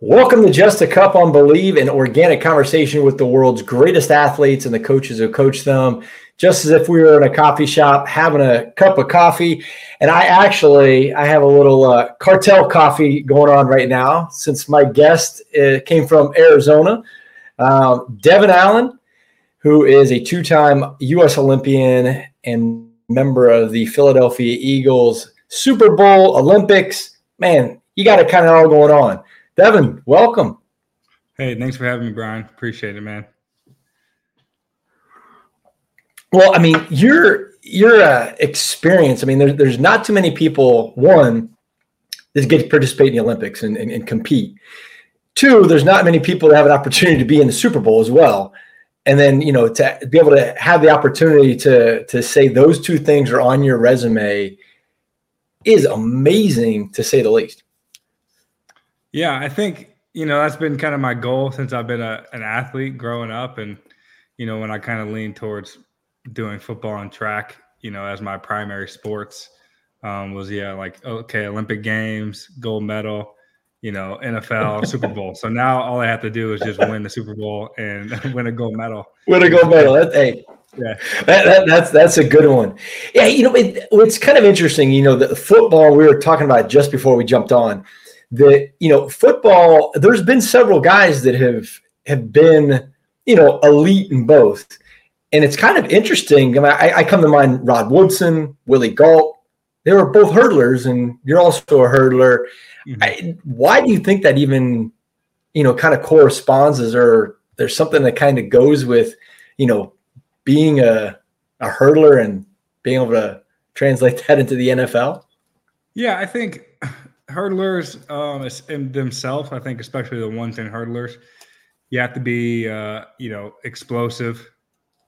Welcome to Just a Cup on Believe, an organic conversation with the world's greatest athletes and the coaches who coach them, just as if we were in a coffee shop having a cup of coffee. And I actually I have a little uh, cartel coffee going on right now since my guest uh, came from Arizona, um, Devon Allen, who is a two-time U.S. Olympian and member of the Philadelphia Eagles Super Bowl Olympics. Man, you got it kind of all going on. Devon, welcome. Hey, thanks for having me, Brian. Appreciate it, man. Well, I mean, your your uh, experience. I mean, there's there's not too many people. One that get to participate in the Olympics and, and, and compete. Two, there's not many people that have an opportunity to be in the Super Bowl as well. And then you know to be able to have the opportunity to to say those two things are on your resume is amazing to say the least. Yeah, I think you know that's been kind of my goal since I've been a, an athlete growing up, and you know when I kind of leaned towards doing football and track, you know, as my primary sports, um, was yeah like okay Olympic Games, gold medal, you know NFL, Super Bowl. So now all I have to do is just win the Super Bowl and win a gold medal. Win a gold medal. That, hey, yeah, that, that, that's that's a good one. Yeah, you know, it, it's kind of interesting. You know, the football we were talking about just before we jumped on that you know football there's been several guys that have have been you know elite in both. And it's kind of interesting. I, mean, I, I come to mind rod woodson willie gault they were both hurdlers and you're also a hurdler. Mm-hmm. I, why do you think that even you know kind of corresponds is there there's something that kind of goes with you know being a a hurdler and being able to translate that into the nfl yeah i think hurdlers um, in themselves, I think, especially the ones in hurdlers, you have to be, uh, you know, explosive,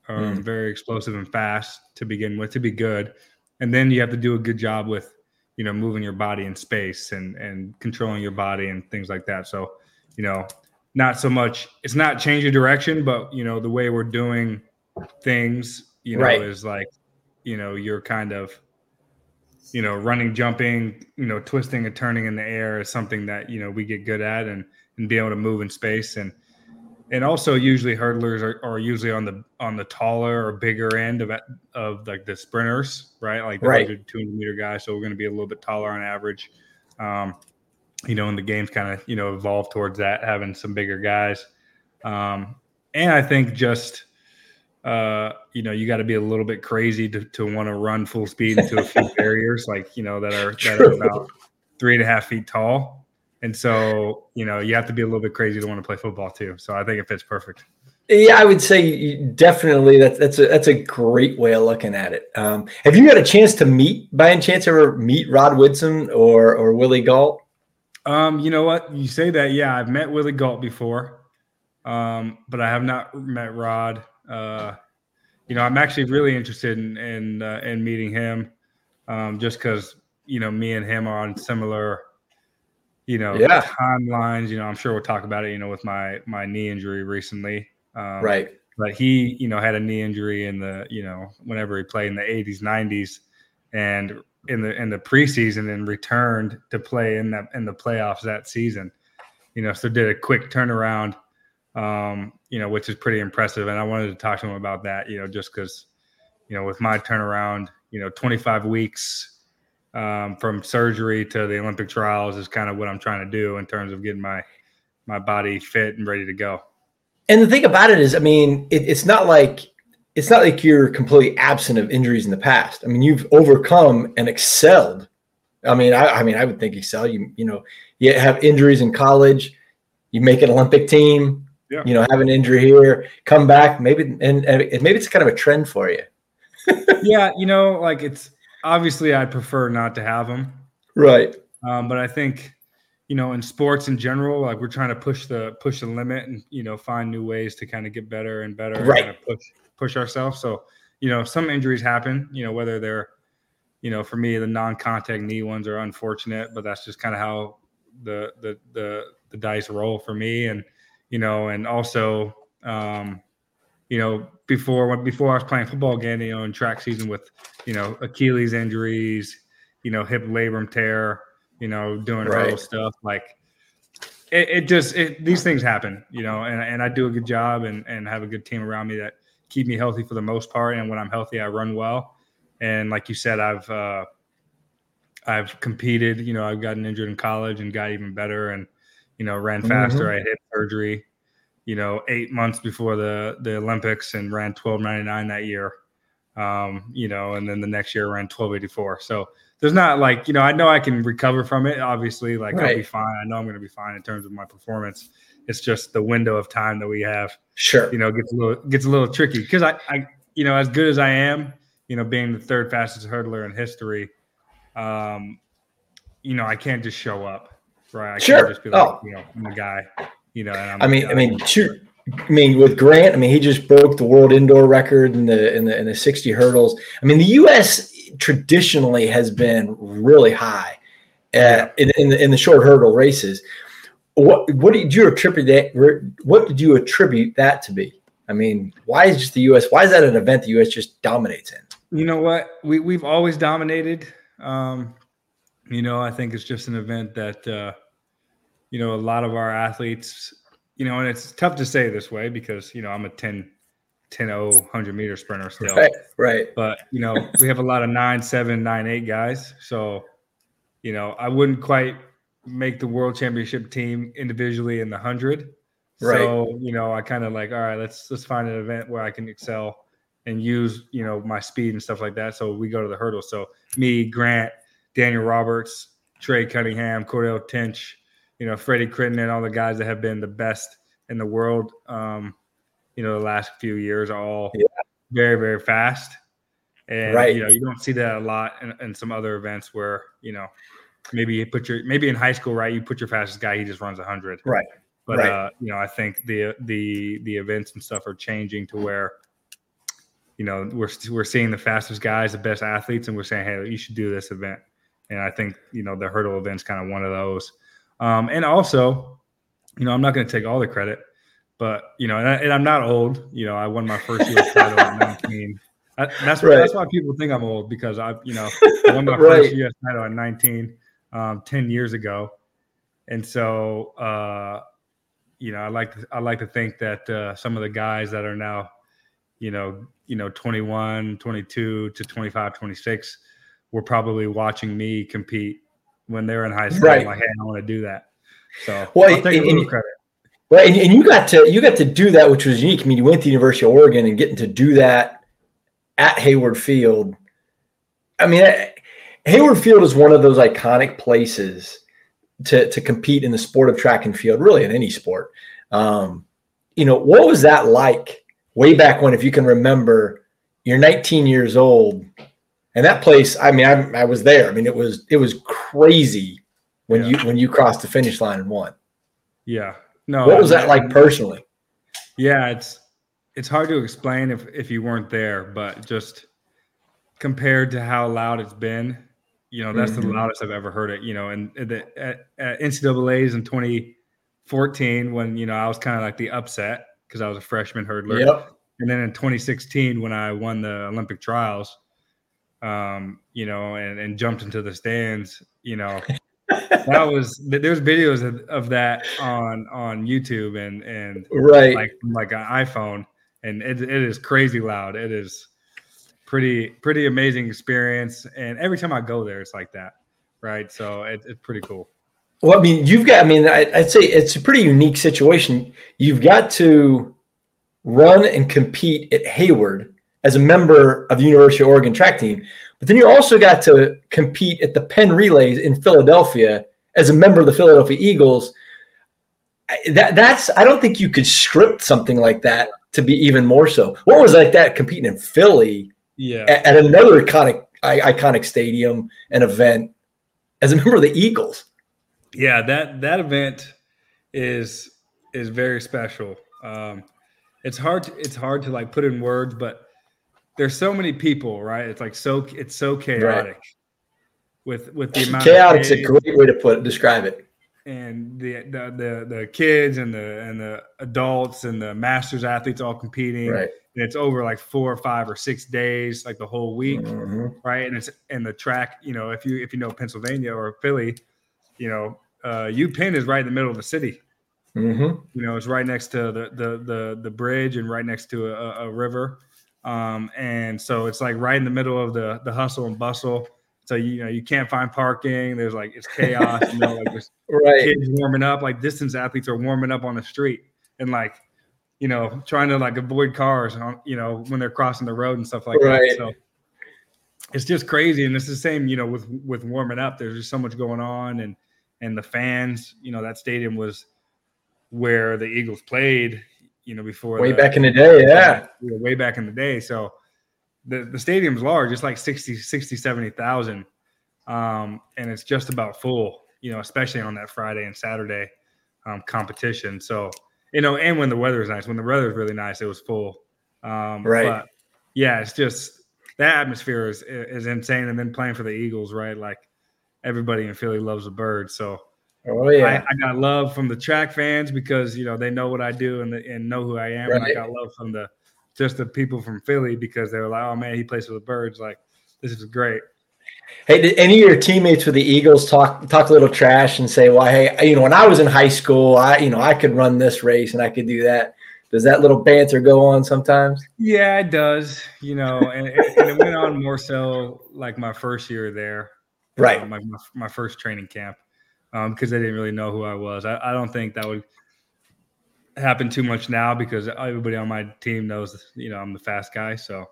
um, mm. very explosive and fast to begin with to be good, and then you have to do a good job with, you know, moving your body in space and and controlling your body and things like that. So, you know, not so much. It's not change your direction, but you know, the way we're doing things, you know, right. is like, you know, you're kind of you know, running, jumping, you know, twisting and turning in the air is something that you know we get good at, and and be able to move in space, and and also usually hurdlers are, are usually on the on the taller or bigger end of of like the sprinters, right? Like the right. 100, 200 meter guys. So we're going to be a little bit taller on average. Um, you know, and the game's kind of you know evolved towards that, having some bigger guys. Um, and I think just uh, you know, you got to be a little bit crazy to, to want to run full speed into a few barriers, like you know that are that are about three and a half feet tall. And so, you know, you have to be a little bit crazy to want to play football too. So I think it fits perfect. Yeah, I would say definitely that's that's a that's a great way of looking at it. Um, have you had a chance to meet by any chance ever meet Rod Woodson or or Willie Gault? Um, you know what? You say that, yeah, I've met Willie Gault before, um, but I have not met Rod uh, you know, I'm actually really interested in in, uh, in meeting him, um, just because you know me and him are on similar, you know, yeah. timelines. You know, I'm sure we'll talk about it. You know, with my my knee injury recently, um, right? But he, you know, had a knee injury in the, you know, whenever he played in the 80s, 90s, and in the in the preseason, and returned to play in that in the playoffs that season. You know, so did a quick turnaround um, you know, which is pretty impressive. And I wanted to talk to him about that, you know, just because, you know, with my turnaround, you know, 25 weeks um, from surgery to the Olympic trials is kind of what I'm trying to do in terms of getting my my body fit and ready to go. And the thing about it is, I mean, it, it's not like it's not like you're completely absent of injuries in the past. I mean, you've overcome and excelled. I mean, I, I mean, I would think excel. You you know, you have injuries in college, you make an Olympic team, yeah. you know, have an injury here, come back, maybe, and, and maybe it's kind of a trend for you. yeah, you know, like it's obviously I'd prefer not to have them, right? Um, but I think, you know, in sports in general, like we're trying to push the push the limit and you know find new ways to kind of get better and better, right? And push push ourselves. So, you know, some injuries happen. You know, whether they're, you know, for me the non-contact knee ones are unfortunate, but that's just kind of how the the the the dice roll for me and you know, and also, um, you know, before before I was playing football again, you know, in track season with, you know, Achilles injuries, you know, hip labrum tear, you know, doing right. stuff like, it, it just it, these things happen, you know, and, and I do a good job and and have a good team around me that keep me healthy for the most part. And when I'm healthy, I run well. And like you said, I've uh, I've competed. You know, I've gotten injured in college and got even better, and you know, ran faster. Mm-hmm. I hit surgery. You know, eight months before the the Olympics, and ran 12.99 that year. Um, you know, and then the next year ran 12.84. So there's not like you know I know I can recover from it. Obviously, like right. I'll be fine. I know I'm going to be fine in terms of my performance. It's just the window of time that we have. Sure, you know, gets a little gets a little tricky because I, I, you know, as good as I am, you know, being the third fastest hurdler in history, um, you know, I can't just show up, right? I sure. can't just be like, oh. you know, I'm a guy, you know. i mean, I mean, sure. I mean, with Grant, I mean, he just broke the world indoor record in the in the in the 60 hurdles. I mean, the U.S traditionally has been really high uh, in, in, the, in the short hurdle races. What what did you attribute that? What did you attribute that to be? I mean, why is just the U.S. Why is that an event the U.S. just dominates in? You know what? We we've always dominated. Um, you know, I think it's just an event that uh, you know a lot of our athletes. You know, and it's tough to say this way because you know I'm a 10 10 0 100 meter sprinter still. Right, right. But, you know, we have a lot of 9 7, 9 8 guys. So, you know, I wouldn't quite make the world championship team individually in the 100. Right. So, you know, I kind of like, all right, let's let's find an event where I can excel and use, you know, my speed and stuff like that. So we go to the hurdle. So me, Grant, Daniel Roberts, Trey Cunningham, Cordell Tinch, you know, Freddie Crittenden, all the guys that have been the best in the world. Um, you know the last few years are all yeah. very very fast and right. you know you don't see that a lot in, in, some other events where you know maybe you put your maybe in high school right you put your fastest guy he just runs 100 right but right. uh you know i think the the the events and stuff are changing to where you know we're we're seeing the fastest guys the best athletes and we're saying hey you should do this event and i think you know the hurdle event's kind of one of those um and also you know i'm not going to take all the credit but you know, and, I, am not old. You know, I won my first U.S. title at 19. I, that's right. that's why people think I'm old because I, you know, I won my right. first U.S. title at 19, um, 10 years ago, and so uh, you know, I like to, I like to think that uh, some of the guys that are now, you know, you know, 21, 22 to 25, 26, were probably watching me compete when they're in high school. Right. like, hey, I want to do that. So well, I'll take a little credit. Well, and, and, you got to you got to do that, which was unique. I mean, you went to the University of Oregon and getting to do that at Hayward Field. I mean, Hayward Field is one of those iconic places to to compete in the sport of track and field, really in any sport. Um, you know, what was that like way back when? If you can remember, you're 19 years old, and that place. I mean, I, I was there. I mean, it was it was crazy when yeah. you when you crossed the finish line and won. Yeah, no. What was that like personally? Yeah, it's it's hard to explain if if you weren't there, but just compared to how loud it's been, you know, that's mm-hmm. the loudest I've ever heard it. You know, and the at, at NCAA's in 2014 when you know I was kind of like the upset because I was a freshman hurdler. Yep. And then in 2016 when I won the Olympic trials, um, you know, and, and jumped into the stands, you know, that was there's videos of, of, that on on YouTube and and right like like an iPhone and it, it is crazy loud. It is pretty pretty amazing experience and every time I go there it's like that, right? So it, it's pretty cool. Well, I mean, you've got. I mean, I, I'd say it's a pretty unique situation. You've got to run and compete at Hayward as a member of the University of Oregon track team. But then you also got to compete at the Penn Relays in Philadelphia as a member of the Philadelphia Eagles. That that's I don't think you could script something like that to be even more so. What was like that competing in Philly? Yeah, at, at another iconic iconic stadium and event as a member of the Eagles. Yeah, that that event is is very special. Um, it's hard to, it's hard to like put in words, but there's so many people, right? It's like so it's so chaotic. Right. With with the amount chaotic's a great way to put it, describe it. And the, the the the kids and the and the adults and the masters athletes all competing. Right. And it's over like four or five or six days, like the whole week. Mm-hmm. Right. And it's and the track, you know, if you if you know Pennsylvania or Philly, you know, uh, UPenn is right in the middle of the city. Mm-hmm. You know, it's right next to the the the, the bridge and right next to a, a river. Um, and so it's like right in the middle of the the hustle and bustle. So you know you can't find parking. There's like it's chaos. you know, like there's right. kids warming up. Like distance athletes are warming up on the street and like you know trying to like avoid cars on you know when they're crossing the road and stuff like right. that. So it's just crazy, and it's the same. You know, with with warming up, there's just so much going on, and and the fans. You know, that stadium was where the Eagles played you know, before way the, back in the day. Yeah. Way back in the day. So the, the stadium's large. It's like 60, 60, 70,000. Um, and it's just about full, you know, especially on that Friday and Saturday um, competition. So, you know, and when the weather is nice, when the weather is really nice, it was full. Um, right. But yeah, it's just that atmosphere is, is insane. And then playing for the Eagles, right? Like everybody in Philly loves the bird. So, Oh yeah, I, I, got love from the track fans because you know they know what I do and, and know who I am. Right. And I got love from the just the people from Philly because they were like, "Oh man, he plays for the Birds. Like this is great." Hey, did any of your teammates for the Eagles talk talk a little trash and say, "Well, hey, you know, when I was in high school, I you know I could run this race and I could do that." Does that little banter go on sometimes? Yeah, it does. You know, and, and it went on more so like my first year there, right? Uh, my, my first training camp um, because they didn't really know who I was. I, I, don't think that would happen too much now because everybody on my team knows, you know, I'm the fast guy. So,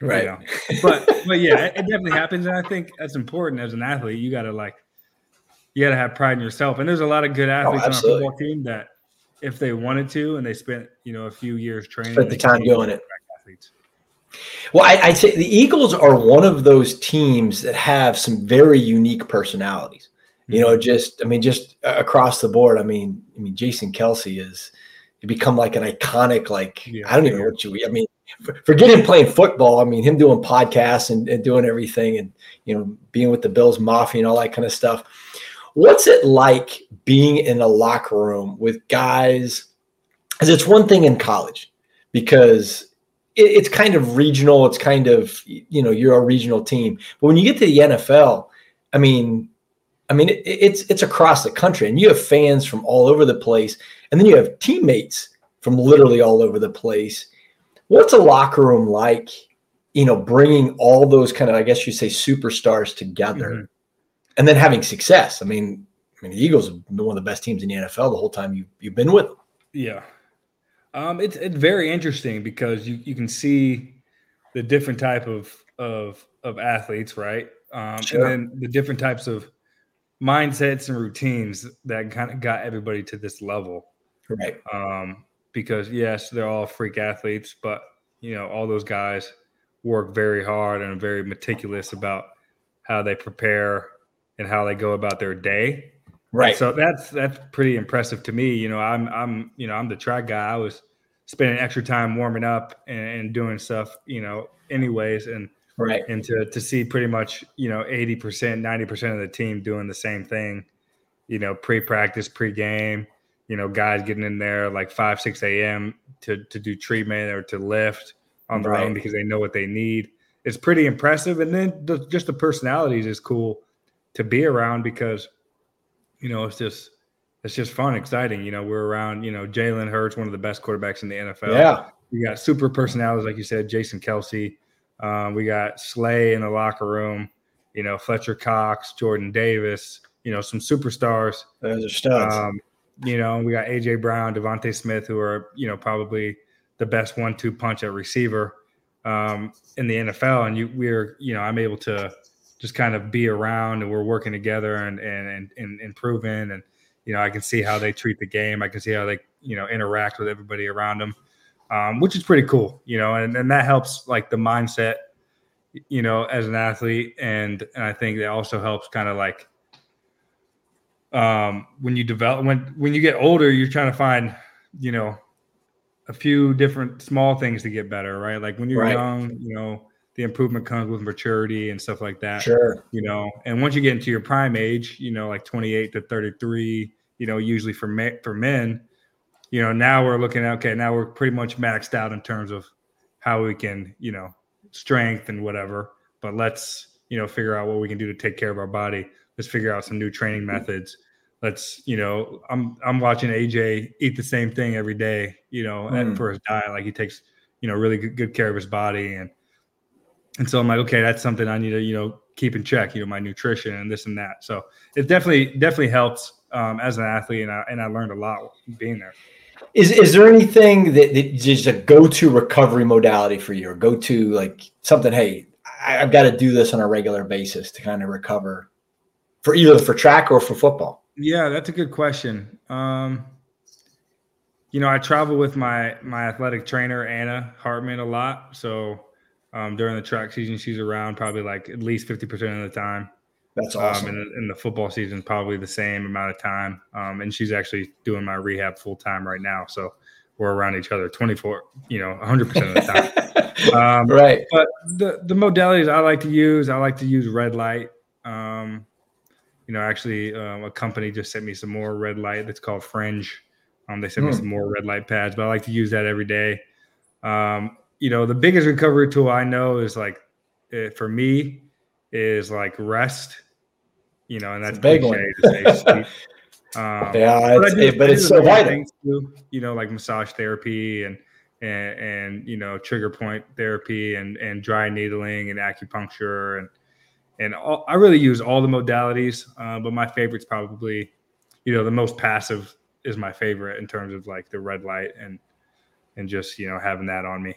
right. You know. But, but yeah, it, definitely happens. And I think that's important as an athlete. You got to like, you got to have pride in yourself. And there's a lot of good oh, athletes oh, on our football team that if they wanted to and they spent, you know, a few years training, spent the time doing it. Athletes. Well, I, would say the Eagles are one of those teams that have some very unique personalities you know, mm-hmm. just I mean, just uh, across the board. I mean, I mean, Jason Kelce is become like an iconic. Like yeah, I don't even know what you. I mean, forget him playing football. I mean, him doing podcasts and, and doing everything, and you know, being with the Bills Mafia and all that kind of stuff. What's it like being in a locker room with guys? Because it's one thing in college, because it, it's kind of regional. It's kind of you know you're a regional team, but when you get to the NFL, I mean I mean, it, it's it's across the country, and you have fans from all over the place, and then you have teammates from literally all over the place. What's a locker room like? You know, bringing all those kind of, I guess you say, superstars together, mm-hmm. and then having success. I mean, I mean, the Eagles have been one of the best teams in the NFL the whole time you you've been with them. Yeah, um, it's it's very interesting because you you can see the different type of of of athletes, right? Um, sure. And then the different types of mindsets and routines that kind of got everybody to this level. Right. Um, because yes, they're all freak athletes, but you know, all those guys work very hard and are very meticulous about how they prepare and how they go about their day. Right. And so that's that's pretty impressive to me. You know, I'm I'm you know I'm the track guy. I was spending extra time warming up and, and doing stuff. You know, anyways, and Right. And to, to see pretty much, you know, 80%, 90% of the team doing the same thing, you know, pre practice, pre game, you know, guys getting in there like 5, 6 a.m. to, to do treatment or to lift on their right. own because they know what they need. It's pretty impressive. And then the, just the personalities is cool to be around because, you know, it's just, it's just fun, exciting. You know, we're around, you know, Jalen Hurts, one of the best quarterbacks in the NFL. Yeah. You got super personalities, like you said, Jason Kelce, um, we got Slay in the locker room, you know, Fletcher Cox, Jordan Davis, you know, some superstars. Those are studs. Um, you know, we got AJ Brown, DeVonta Smith, who are, you know, probably the best one two punch at receiver um, in the NFL. And you we're, you know, I'm able to just kind of be around and we're working together and and and, and improving and you know, I can see how they treat the game. I can see how they, you know, interact with everybody around them um, which is pretty cool, you know, and, and that helps like the mindset, you know, as an athlete. And, and I think that also helps kind of like um, when you develop, when, when you get older, you're trying to find, you know, a few different small things to get better, right? Like when you're right. young, you know, the improvement comes with maturity and stuff like that. Sure. You know, and once you get into your prime age, you know, like 28 to 33, you know, usually for men, for men, you know, now we're looking at okay, now we're pretty much maxed out in terms of how we can, you know, strength and whatever. But let's, you know, figure out what we can do to take care of our body. Let's figure out some new training methods. let's you know i'm i'm watching aj eat the same thing every day you know mm. for his diet like he takes you know really good, good care of his body and and so i'm like okay that's something i need to you know keep in check you know my nutrition and this and that so it definitely definitely helps um, as an athlete and I, and I learned a lot being there is is there anything that, that is a go-to recovery modality for you or go to like something hey I, i've got to do this on a regular basis to kind of recover for either for track or for football yeah, that's a good question. Um, you know, I travel with my my athletic trainer Anna Hartman a lot. So um, during the track season, she's around probably like at least fifty percent of the time. That's awesome. Um, and in the football season, probably the same amount of time. Um, and she's actually doing my rehab full time right now. So we're around each other 24, you know, 100% of the time. um, right. But the, the modalities I like to use, I like to use red light. Um, you know, actually, um, a company just sent me some more red light that's called Fringe. Um, they sent mm. me hmm. some more red light pads, but I like to use that every day. Um, you know, the biggest recovery tool I know is like, it, for me, is like rest. You know, and that's big one. um, yeah, but, it's, it, but it's so vital. Too, you know, like massage therapy and and and you know trigger point therapy and and dry needling and acupuncture and and all, I really use all the modalities, uh, but my favorite's probably, you know, the most passive is my favorite in terms of like the red light and and just you know having that on me.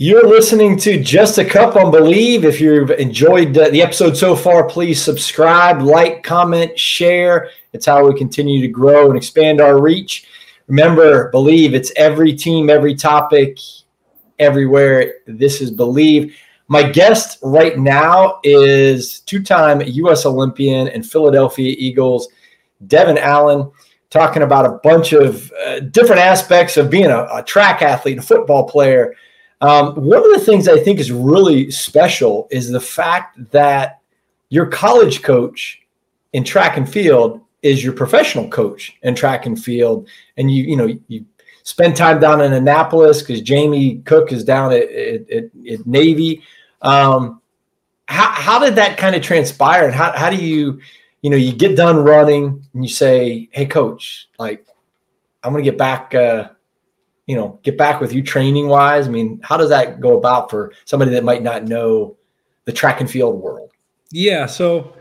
You're listening to Just a Cup on Believe. If you've enjoyed the episode so far, please subscribe, like, comment, share. It's how we continue to grow and expand our reach. Remember, Believe, it's every team, every topic, everywhere. This is Believe. My guest right now is two time U.S. Olympian and Philadelphia Eagles, Devon Allen, talking about a bunch of uh, different aspects of being a, a track athlete, a football player. Um, one of the things I think is really special is the fact that your college coach in track and field is your professional coach in track and field, and you you know you spend time down in Annapolis because Jamie Cook is down at, at, at, at Navy. Um, how, how did that kind of transpire? And how, how do you, you know, you get done running and you say, Hey coach, like I'm to get back, uh, you know, get back with you training wise. I mean, how does that go about for somebody that might not know the track and field world? Yeah. So,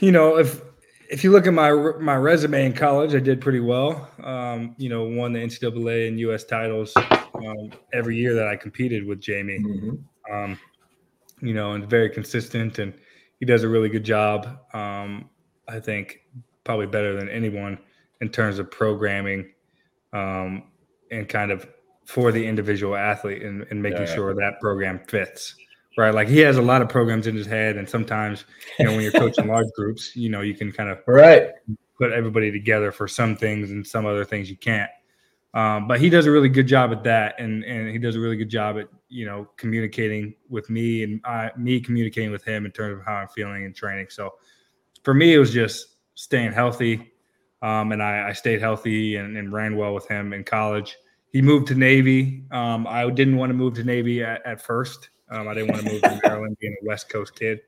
you know, if, if you look at my my resume in college, I did pretty well. Um, you know, won the NCAA and U.S. titles um, every year that I competed with Jamie. Mm-hmm. Um, you know, and very consistent, and he does a really good job. Um, I think probably better than anyone in terms of programming um, and kind of for the individual athlete and, and making yeah, sure that program fits. Right. Like he has a lot of programs in his head. And sometimes, you know, when you're coaching large groups, you know, you can kind of right put everybody together for some things and some other things you can't. Um, but he does a really good job at that, and and he does a really good job at you know communicating with me and I, me communicating with him in terms of how I'm feeling and training. So for me, it was just staying healthy, um, and I, I, stayed healthy and, and, ran well with him in college. He moved to Navy. Um, I didn't want to move to Navy at, at first. Um, I didn't want to move to Maryland, being a West Coast kid.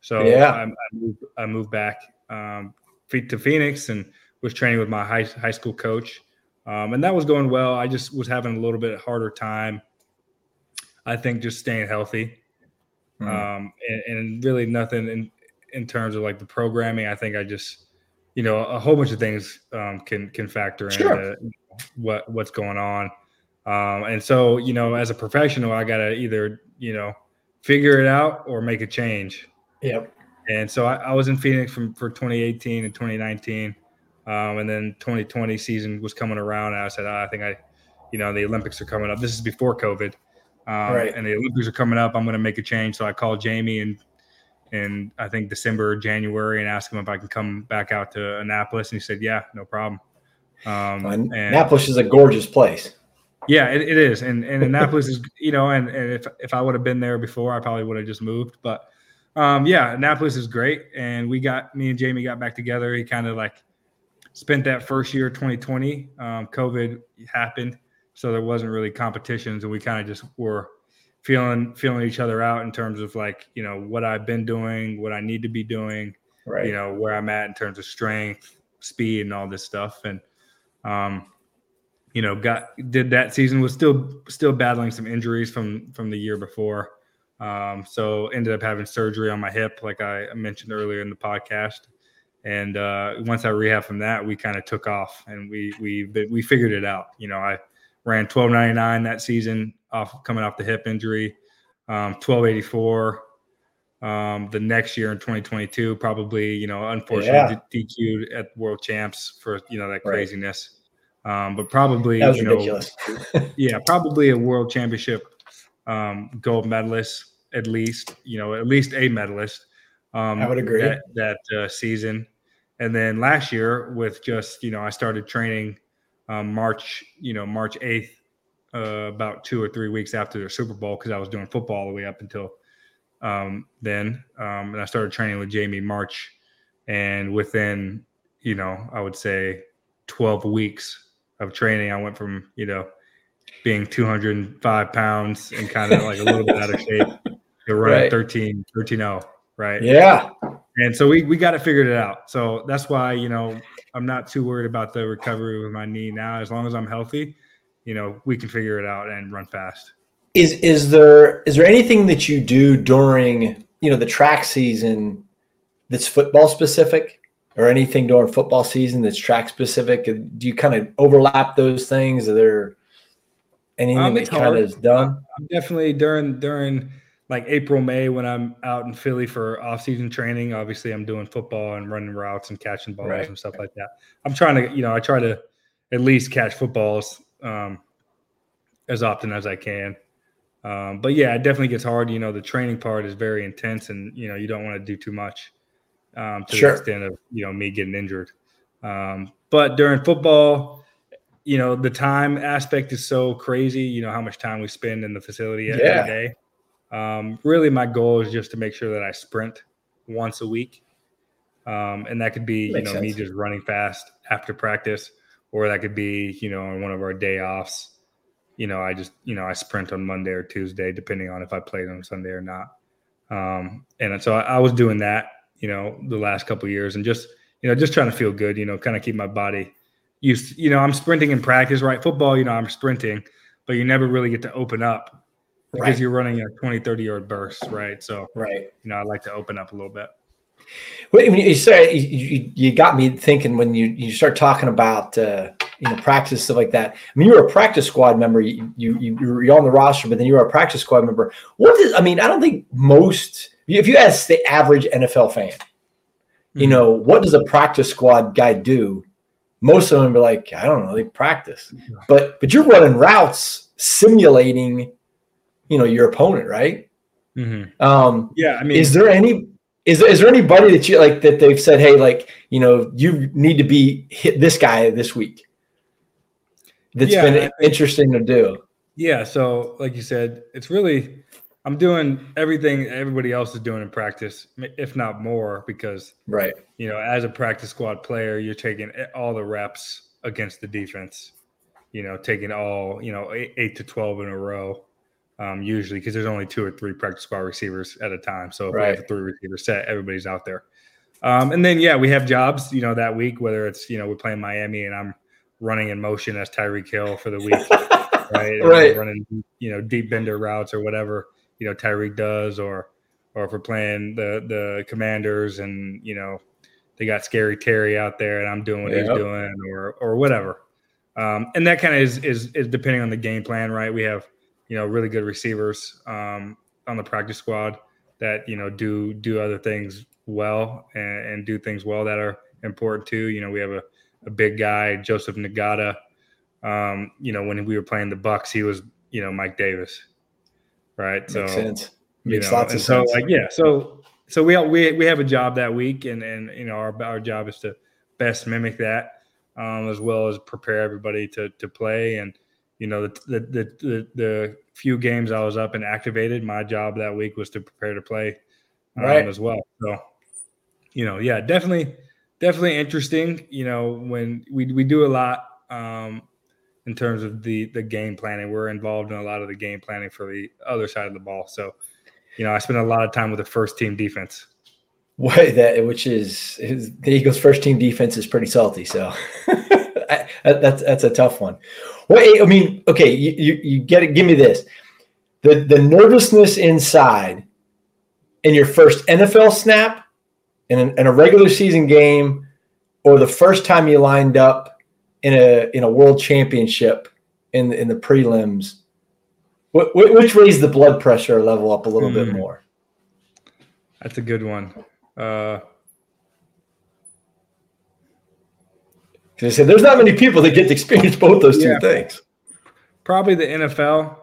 So yeah. I, I moved. I moved back um, to Phoenix and was training with my high high school coach um, and that was going well. I just was having a little bit harder time. I think just staying healthy, mm-hmm. um, and, and, really nothing in in terms of like the programming. I think I just, you know, a whole bunch of things um, can can factor sure. into what what's going on. Um, and so, you know, as a professional, I got to either you know figure it out or make a change. Yep. And so I, I was in Phoenix from for 2018 and 2019. Um, and then 2020 season was coming around, and I said, oh, I think I, you know, the Olympics are coming up. This is before COVID, um, right. and the Olympics are coming up. I'm to make a change. So I called Jamie and in I think December, January, and asked him if I can come back out to Annapolis, and he said, "Yeah, no problem." Um, and, Annapolis is a gorgeous place. Yeah, it, it is, and and Annapolis is you know, and, and if if I would have been there before, I probably would have just moved. But um, yeah, Annapolis is great, and we got me and Jamie got back together. He kind of like spent that first year 2020 um, covid happened so there wasn't really competitions and we kind of just were feeling feeling each other out in terms of like you know what i've been doing what i need to be doing right. you know, where I'm at in terms of strength, speed, and all this stuff. And, um, you know, got did that season was still still battling some injuries from from the year before. Um, so ended up having surgery on my hip, like I mentioned earlier in the podcast. And uh, once I rehab from that, we kind of took off and we we we figured it out. You know, I ran 1299 that season off coming off the hip injury, um, 1284 um, the next year in 2022, probably, you know, unfortunately yeah. DQ'd at world champs for, you know, that craziness. Right. Um, but probably, you know, yeah, probably a world championship um, gold medalist, at least, you know, at least a medalist. Um, I would agree that, that uh, season. And then last year with just, you know, I started training um, March, you know, March 8th, uh, about two or three weeks after the Super Bowl, because I was doing football all the way up until um, then, um, and I started training with Jamie March, and within you know I would say 12 weeks of training, I went from you know being 205 pounds and kind of like a little bit out of shape to running right. 13 13 0 right? Yeah. And so we we got it figured it out. So that's why you know i'm not too worried about the recovery with my knee now. As long as i'm healthy you know we can figure it out and run fast is is there is there anything that you do during you know the track season that's football specific or anything during football season that's track specific? Do you kind of overlap those things? Are there anything um, that kind of is done? I'm definitely during during like April, May when I'm out in Philly for off season training. Obviously, I'm doing football and running routes and catching balls right. and stuff like that. I'm trying to, you know, I try to at least catch footballs um, as often as I can. Um, but yeah, it definitely gets hard. You know, the training part is very intense, and you know, you don't want to do too much um, to sure. the extent of you know me getting injured. Um, but during football, you know, the time aspect is so crazy. You know how much time we spend in the facility every yeah. day. Um, really, my goal is just to make sure that I sprint once a week, um, and that could be you know sense. me just running fast after practice, or that could be you know on one of our day offs you know, I just, you know, I sprint on Monday or Tuesday, depending on if I played on Sunday or not. Um, and so I, I, was doing that, you know, the last couple years and just, you know, just trying to feel good, you know, kind of keep my body used, you know, I'm sprinting in practice, right? Football, you know, I'm sprinting, but you never really get to open up because right. you're running a 20, 30 yard burst, right? So, right. You know, I like to open up a little bit. When you say you, you got me thinking when you, you start talking about, uh, you know practice stuff like that. I mean, you were a practice squad member. You you you were on the roster, but then you were a practice squad member. What is? I mean, I don't think most. If you ask the average NFL fan, mm-hmm. you know, what does a practice squad guy do? Most of them are like, I don't know, they practice. But but you're running routes simulating, you know, your opponent, right? Mm-hmm. Um, yeah, I mean, is there any is, is there anybody that you like that they've said, hey, like, you know, you need to be hit this guy this week? that's yeah, been interesting to do. Yeah. So, like you said, it's really I'm doing everything everybody else is doing in practice, if not more, because right, you know, as a practice squad player, you're taking all the reps against the defense. You know, taking all you know eight, eight to twelve in a row, um, usually because there's only two or three practice squad receivers at a time. So if right. we have a three receiver set, everybody's out there. Um, and then yeah, we have jobs. You know, that week whether it's you know we're playing Miami and I'm running in motion as Tyreek Hill for the week, right? right. Running, you know, deep bender routes or whatever, you know, Tyreek does, or or if we're playing the the commanders and, you know, they got scary Terry out there and I'm doing what yep. he's doing or or whatever. Um, and that kind of is, is is depending on the game plan, right? We have, you know, really good receivers um, on the practice squad that, you know, do do other things well and, and do things well that are important too. You know, we have a a big guy, Joseph Ngata. Um, you know, when we were playing the Bucs, he was, you know, Mike Davis. Right. Makes so sense. Makes know, lots of so sense. like yeah, so so we we we have a job that week and and you know our our job is to best mimic that um, as well as prepare everybody to to play and you know the, the the the, the few games I was up and activated my job that week was to prepare to play um, right. as well so you know yeah definitely definitely interesting. You know, when we we do a lot um, in terms of the the game planning. We're involved in a lot of the game planning for the other side of the ball. So, you know, I spend a lot of time with the first team defense. What that which is, is the Eagles' first team defense is pretty salty. So that's that's a tough one. Well, I mean, okay, you, you, you get it. Give me this: the the nervousness inside in your first NFL snap in, an, in a regular season game, or the first time you lined up in a in a world championship in in the prelims. Which raised the blood pressure level up a little mm. bit hmm. more? That's a good one. Uh, I said there's not many people that get to experience both those yeah, two things. Probably the NFL,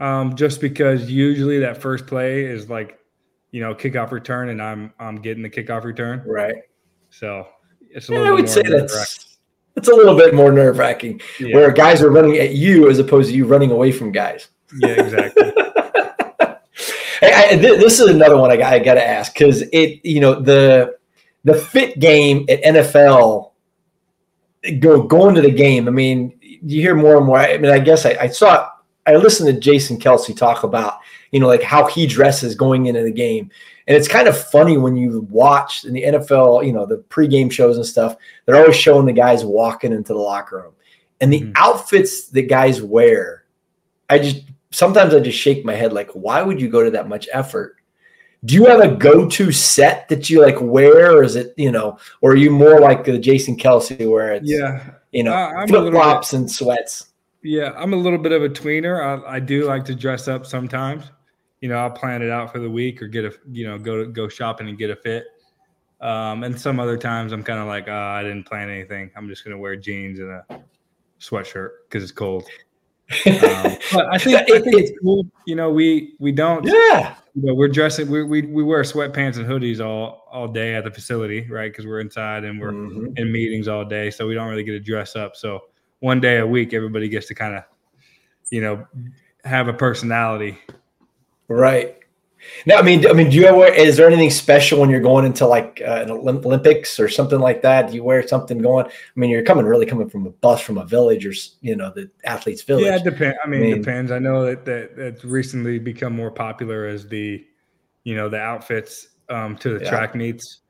um, just because usually that first play is like, you know, kickoff return, and I'm I'm getting the kickoff return. Right. So it's a little. Yeah, I would say that's it's a little bit more nerve wracking, yeah. where guys are running at you as opposed to you running away from guys. Yeah, exactly. I, I, this is another one I got, I got to ask because it, you know, the the fit game at NFL go going to the game. I mean, you hear more and more. I mean, I guess I, I saw I listened to Jason Kelce talk about you know like how he dresses going into the game, and it's kind of funny when you watch in the NFL, you know, the pregame shows and stuff. They're always showing the guys walking into the locker room, and the mm-hmm. outfits that guys wear. I just sometimes I just shake my head like, why would you go to that much effort? Do you have a go-to set that you like wear, or is it you know, or are you more like the Jason Kelce where it's yeah, you know, uh, flip flops and sweats? Yeah, I'm a little bit of a tweener. I, I, do like to dress up sometimes. You know, I'll plan it out for the week or get a you know go to go shopping and get a fit. Um, and some other times I'm kind of like, oh, I didn't plan anything. I'm just gonna wear jeans and a sweatshirt because it's cold. Um, but I think, I think it's cool. You know, we we don't. Yeah. You know, we're dressing. We, we we wear sweatpants and hoodies all all day at the facility, right? Because we're inside and we're mm-hmm. in meetings all day, so we don't really get to dress up. So one day a week, everybody gets to kind of, you know, have a personality. Right. Now, I mean, I mean, do you ever? Is there anything special when you're going into like uh, an Olympics or something like that? Do you wear something going? I mean, you're coming really coming from a bus from a village or you know the athletes' village. Yeah, it depends. I mean, I mean, it depends. I know that that that's recently become more popular as the, you know, the outfits um, to the yeah. track meets,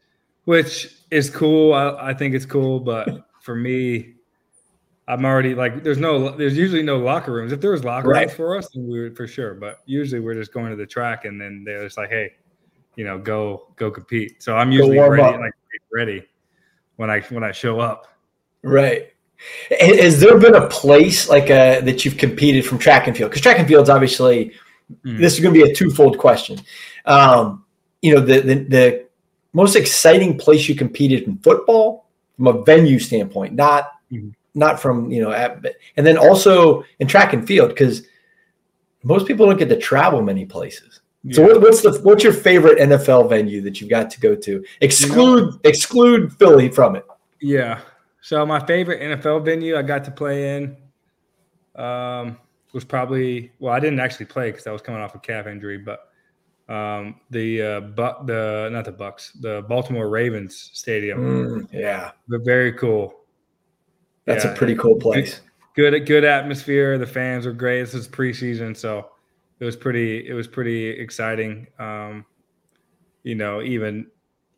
which is cool. I, I think it's cool, but for me, I'm already like, there's no, there's usually no locker rooms. If there was locker right. rooms for us, then we would for sure. But usually we're just going to the track, and then they're just like, hey, you know, go go compete. So I'm usually ready, up. like ready when I when I show up. Right. Has there been a place like uh, that you've competed from track and field? Because track and field's obviously mm. this is going to be a twofold question. Um, you know, the, the the most exciting place you competed in football from a venue standpoint, not. Mm-hmm not from you know at, and then also in track and field because most people don't get to travel many places. Yeah. so what, what's the what's your favorite nfl venue that you've got to go to? Exclude you know, exclude philly from it. Yeah. So my favorite nfl venue i got to play in um, was probably well i didn't actually play because i was coming off a calf injury but um, the uh, but the not the bucks the baltimore ravens stadium. Mm, yeah. Very cool that's yeah, a pretty cool place. Good, good atmosphere. The fans are great. This is preseason, so it was pretty. It was pretty exciting. Um, you know, even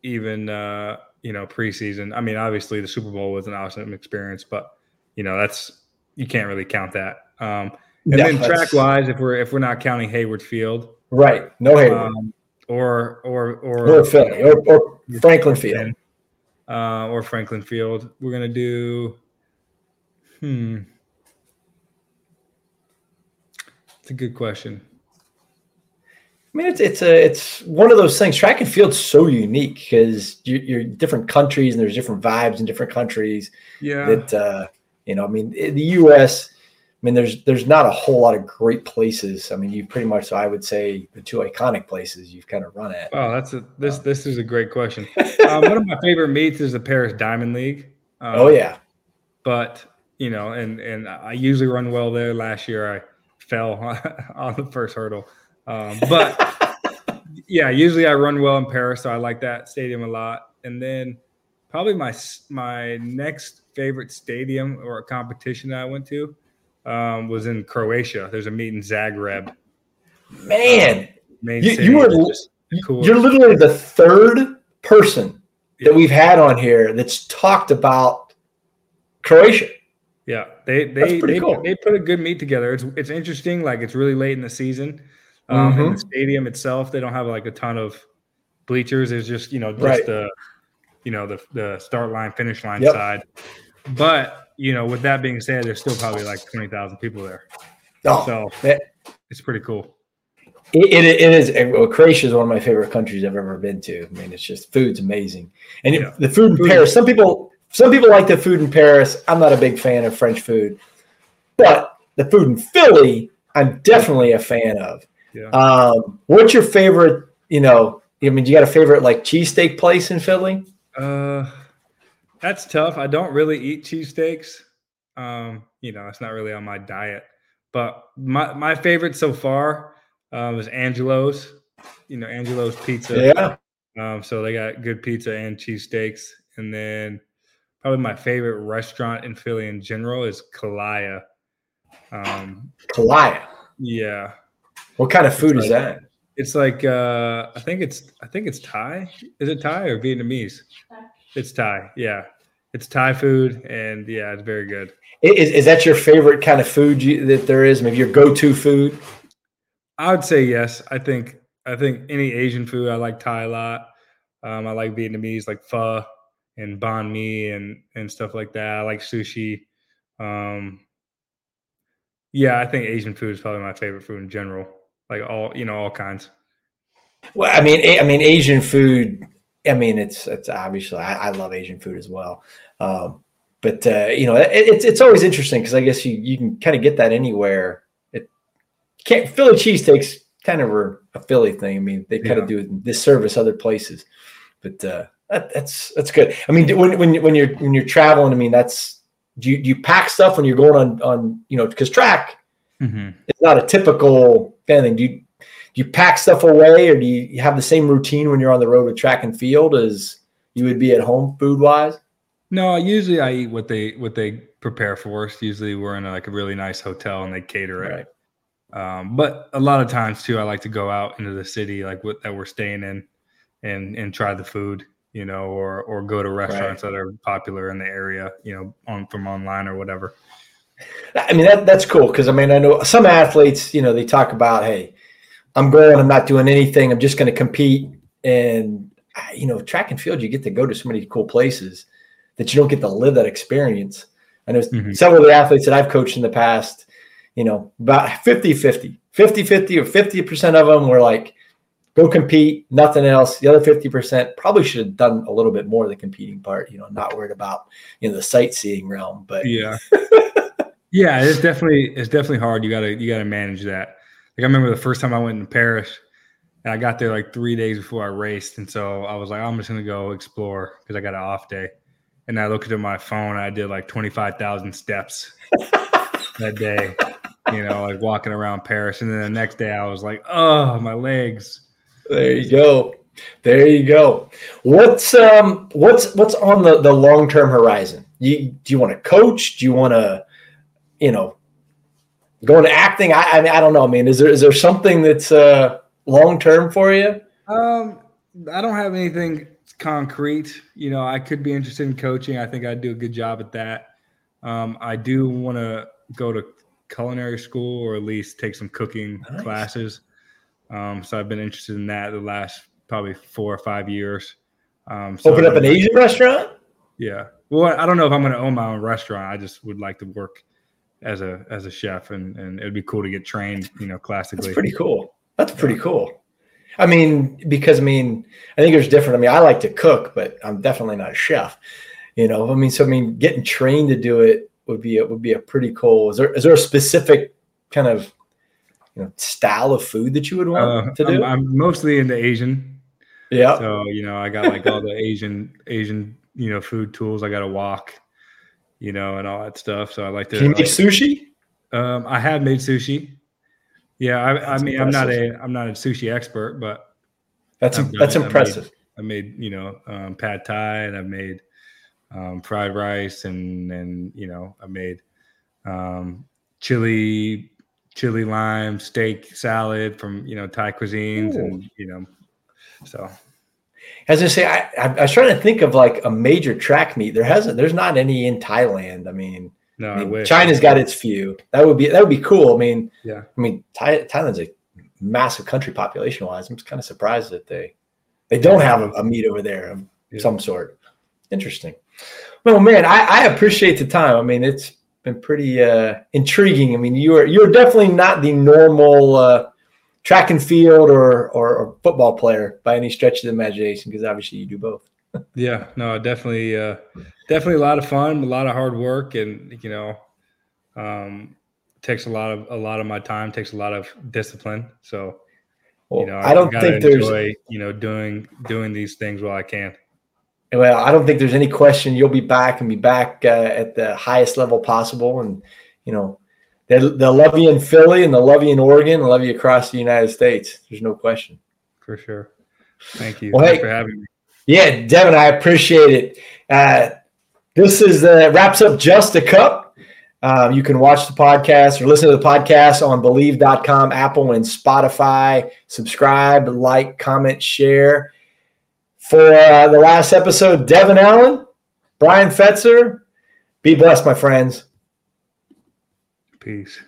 even uh, you know preseason. I mean, obviously the Super Bowl was an awesome experience, but you know that's you can't really count that. Um, and yeah, then track wise, if we're if we're not counting Hayward Field, right? No Hayward, um, or or or or, Philly, or, or Franklin Field, uh, or Franklin Field. We're gonna do Hmm. It's a good question. I mean, it's it's a it's one of those things. Track and field's so unique because you, you're different countries and there's different vibes in different countries. Yeah. That uh, you know, I mean, the U.S. I mean, there's there's not a whole lot of great places. I mean, you pretty much, so I would say, the two iconic places you've kind of run at. Oh, that's a this this is a great question. um, one of my favorite meets is the Paris Diamond League. Um, oh yeah, but you know, and and I usually run well there. Last year I fell on the first hurdle, um, but yeah, usually I run well in Paris, so I like that stadium a lot. And then probably my my next favorite stadium or a competition that I went to um, was in Croatia. There's a meet in Zagreb. Man, um, you, you, were cool. you're literally the third person that we've had on here that's talked about Croatia. Yeah, they they they, cool. they put a good meet together. It's it's interesting. Like it's really late in the season. Um, mm-hmm. In the stadium itself, they don't have like a ton of bleachers. There's just you know just right. the you know the the start line finish line yep. side. But you know, with that being said, there's still probably like twenty thousand people there. Oh, so that, it's pretty cool. It, it, it is. Well, Croatia is one of my favorite countries I've ever been to. I mean, it's just food's amazing, and yeah. the food in. Paris. Some people, some people like the food in Paris. I'm not a big fan of French food, but the food in Philly, I'm definitely a fan of. Yeah. Um, what's your favorite? You know, I mean, you got a favorite like cheesesteak place in Philly? Uh, that's tough. I don't really eat cheesesteaks. Um, you know, it's not really on my diet. But my my favorite so far um, is Angelo's. You know, Angelo's Pizza. Yeah. Um, so they got good pizza and cheesesteaks. And then probably my favorite restaurant in Philly in general is Kalaya. Um, Kalaya. Yeah. What kind of food is that? It's like uh, I think it's I think it's Thai. Is it Thai or Vietnamese? It's Thai. Yeah, it's Thai food, and yeah, it's very good. Is, is that your favorite kind of food you, that there is? Maybe your go-to food? I would say yes. I think I think any Asian food. I like Thai a lot. Um, I like Vietnamese, like pho and banh mi and and stuff like that. I like sushi. Um, yeah, I think Asian food is probably my favorite food in general like all you know all kinds. Well, I mean, I mean, Asian food. I mean, it's it's obviously I, I love Asian food as well. Um, but uh, you know, it, it's it's always interesting because I guess you you can kind of get that anywhere. It can't Philly cheesesteaks kind of are a Philly thing. I mean, they kind yeah. of do this service other places, but uh, that, that's that's good. I mean, when when when you're when you're traveling, I mean, that's do you do you pack stuff when you're going on on you know because track mm-hmm. it's not a typical thing. Do you do you pack stuff away, or do you have the same routine when you're on the road with track and field as you would be at home, food wise? No, usually I eat what they what they prepare for us. Usually we're in a, like a really nice hotel and they cater it. Right. Um, but a lot of times too, I like to go out into the city, like what that we're staying in, and and try the food, you know, or or go to restaurants right. that are popular in the area, you know, on from online or whatever. I mean, that, that's cool because I mean, I know some athletes, you know, they talk about, hey, I'm going, I'm not doing anything, I'm just going to compete. And, you know, track and field, you get to go to so many cool places that you don't get to live that experience. I know mm-hmm. several of the athletes that I've coached in the past, you know, about 50 50, 50 50 or 50% of them were like, go compete, nothing else. The other 50% probably should have done a little bit more of the competing part, you know, not worried about, you know, the sightseeing realm. But yeah. Yeah, it's definitely it's definitely hard. You gotta you gotta manage that. Like I remember the first time I went to Paris, and I got there like three days before I raced, and so I was like, I'm just gonna go explore because I got an off day. And I looked at my phone, I did like twenty five thousand steps that day. You know, like walking around Paris, and then the next day I was like, oh, my legs. There you go. There you go. What's um what's what's on the the long term horizon? You do you want to coach? Do you want to you know, going to acting? I, I mean, I don't know. I mean, is there is there something that's uh, long term for you? Um, I don't have anything concrete. You know, I could be interested in coaching. I think I'd do a good job at that. Um, I do want to go to culinary school or at least take some cooking nice. classes. Um, so I've been interested in that the last probably four or five years. Um, so Open up an Asian restaurant? Yeah. Well, I don't know if I'm going to own my own restaurant. I just would like to work as a as a chef, and and it'd be cool to get trained, you know, classically. That's pretty cool. That's pretty yeah. cool. I mean, because I mean, I think there's different. I mean, I like to cook, but I'm definitely not a chef. You know, I mean, so I mean, getting trained to do it would be it would be a pretty cool. Is there is there a specific kind of you know style of food that you would want uh, to do? I'm, I'm mostly into Asian. Yeah. So you know, I got like all the Asian Asian you know food tools. I got a wok you know, and all that stuff. So I like to. Can you make like, sushi? Um, I have made sushi. Yeah, I, I mean, impressive. I'm not a I'm not a sushi expert, but that's that's impressive. I made, I made, you know um, pad thai, and I've made um, fried rice, and and you know I made um, chili chili lime steak salad from you know Thai cuisines, Ooh. and you know so as I say, I, I, I was trying to think of like a major track meet. There hasn't. There's not any in Thailand. I mean, no, I mean, China's got its few. That would be that would be cool. I mean, yeah. I mean, Thai, Thailand's a massive country population wise. I'm just kind of surprised that they they don't have a, a meet over there of yeah. some sort. Interesting. Well, man, I, I appreciate the time. I mean, it's been pretty uh, intriguing. I mean, you're you're definitely not the normal uh, track and field or, or, or football player by any stretch of the imagination, because obviously you do both. yeah, no, definitely, uh, definitely a lot of fun, a lot of hard work, and you know, um, takes a lot of a lot of my time, takes a lot of discipline. So, well, you know, I, I don't think enjoy, there's you know doing doing these things while I can. Well, I don't think there's any question you'll be back and be back uh, at the highest level possible, and you know they'll, they'll love you in Philly and they'll love you in Oregon and love you across the United States. There's no question. For sure. Thank you. Well, Thanks hey, for having me. Yeah, Devon, I appreciate it. Uh, this is uh, wraps up just a cup. Um, you can watch the podcast or listen to the podcast on bleav.com, Apple, and Spotify. Subscribe, like, comment, share. For uh, the last episode, Devon Allen, Brian Fetzer, be blessed, my friends. Peace.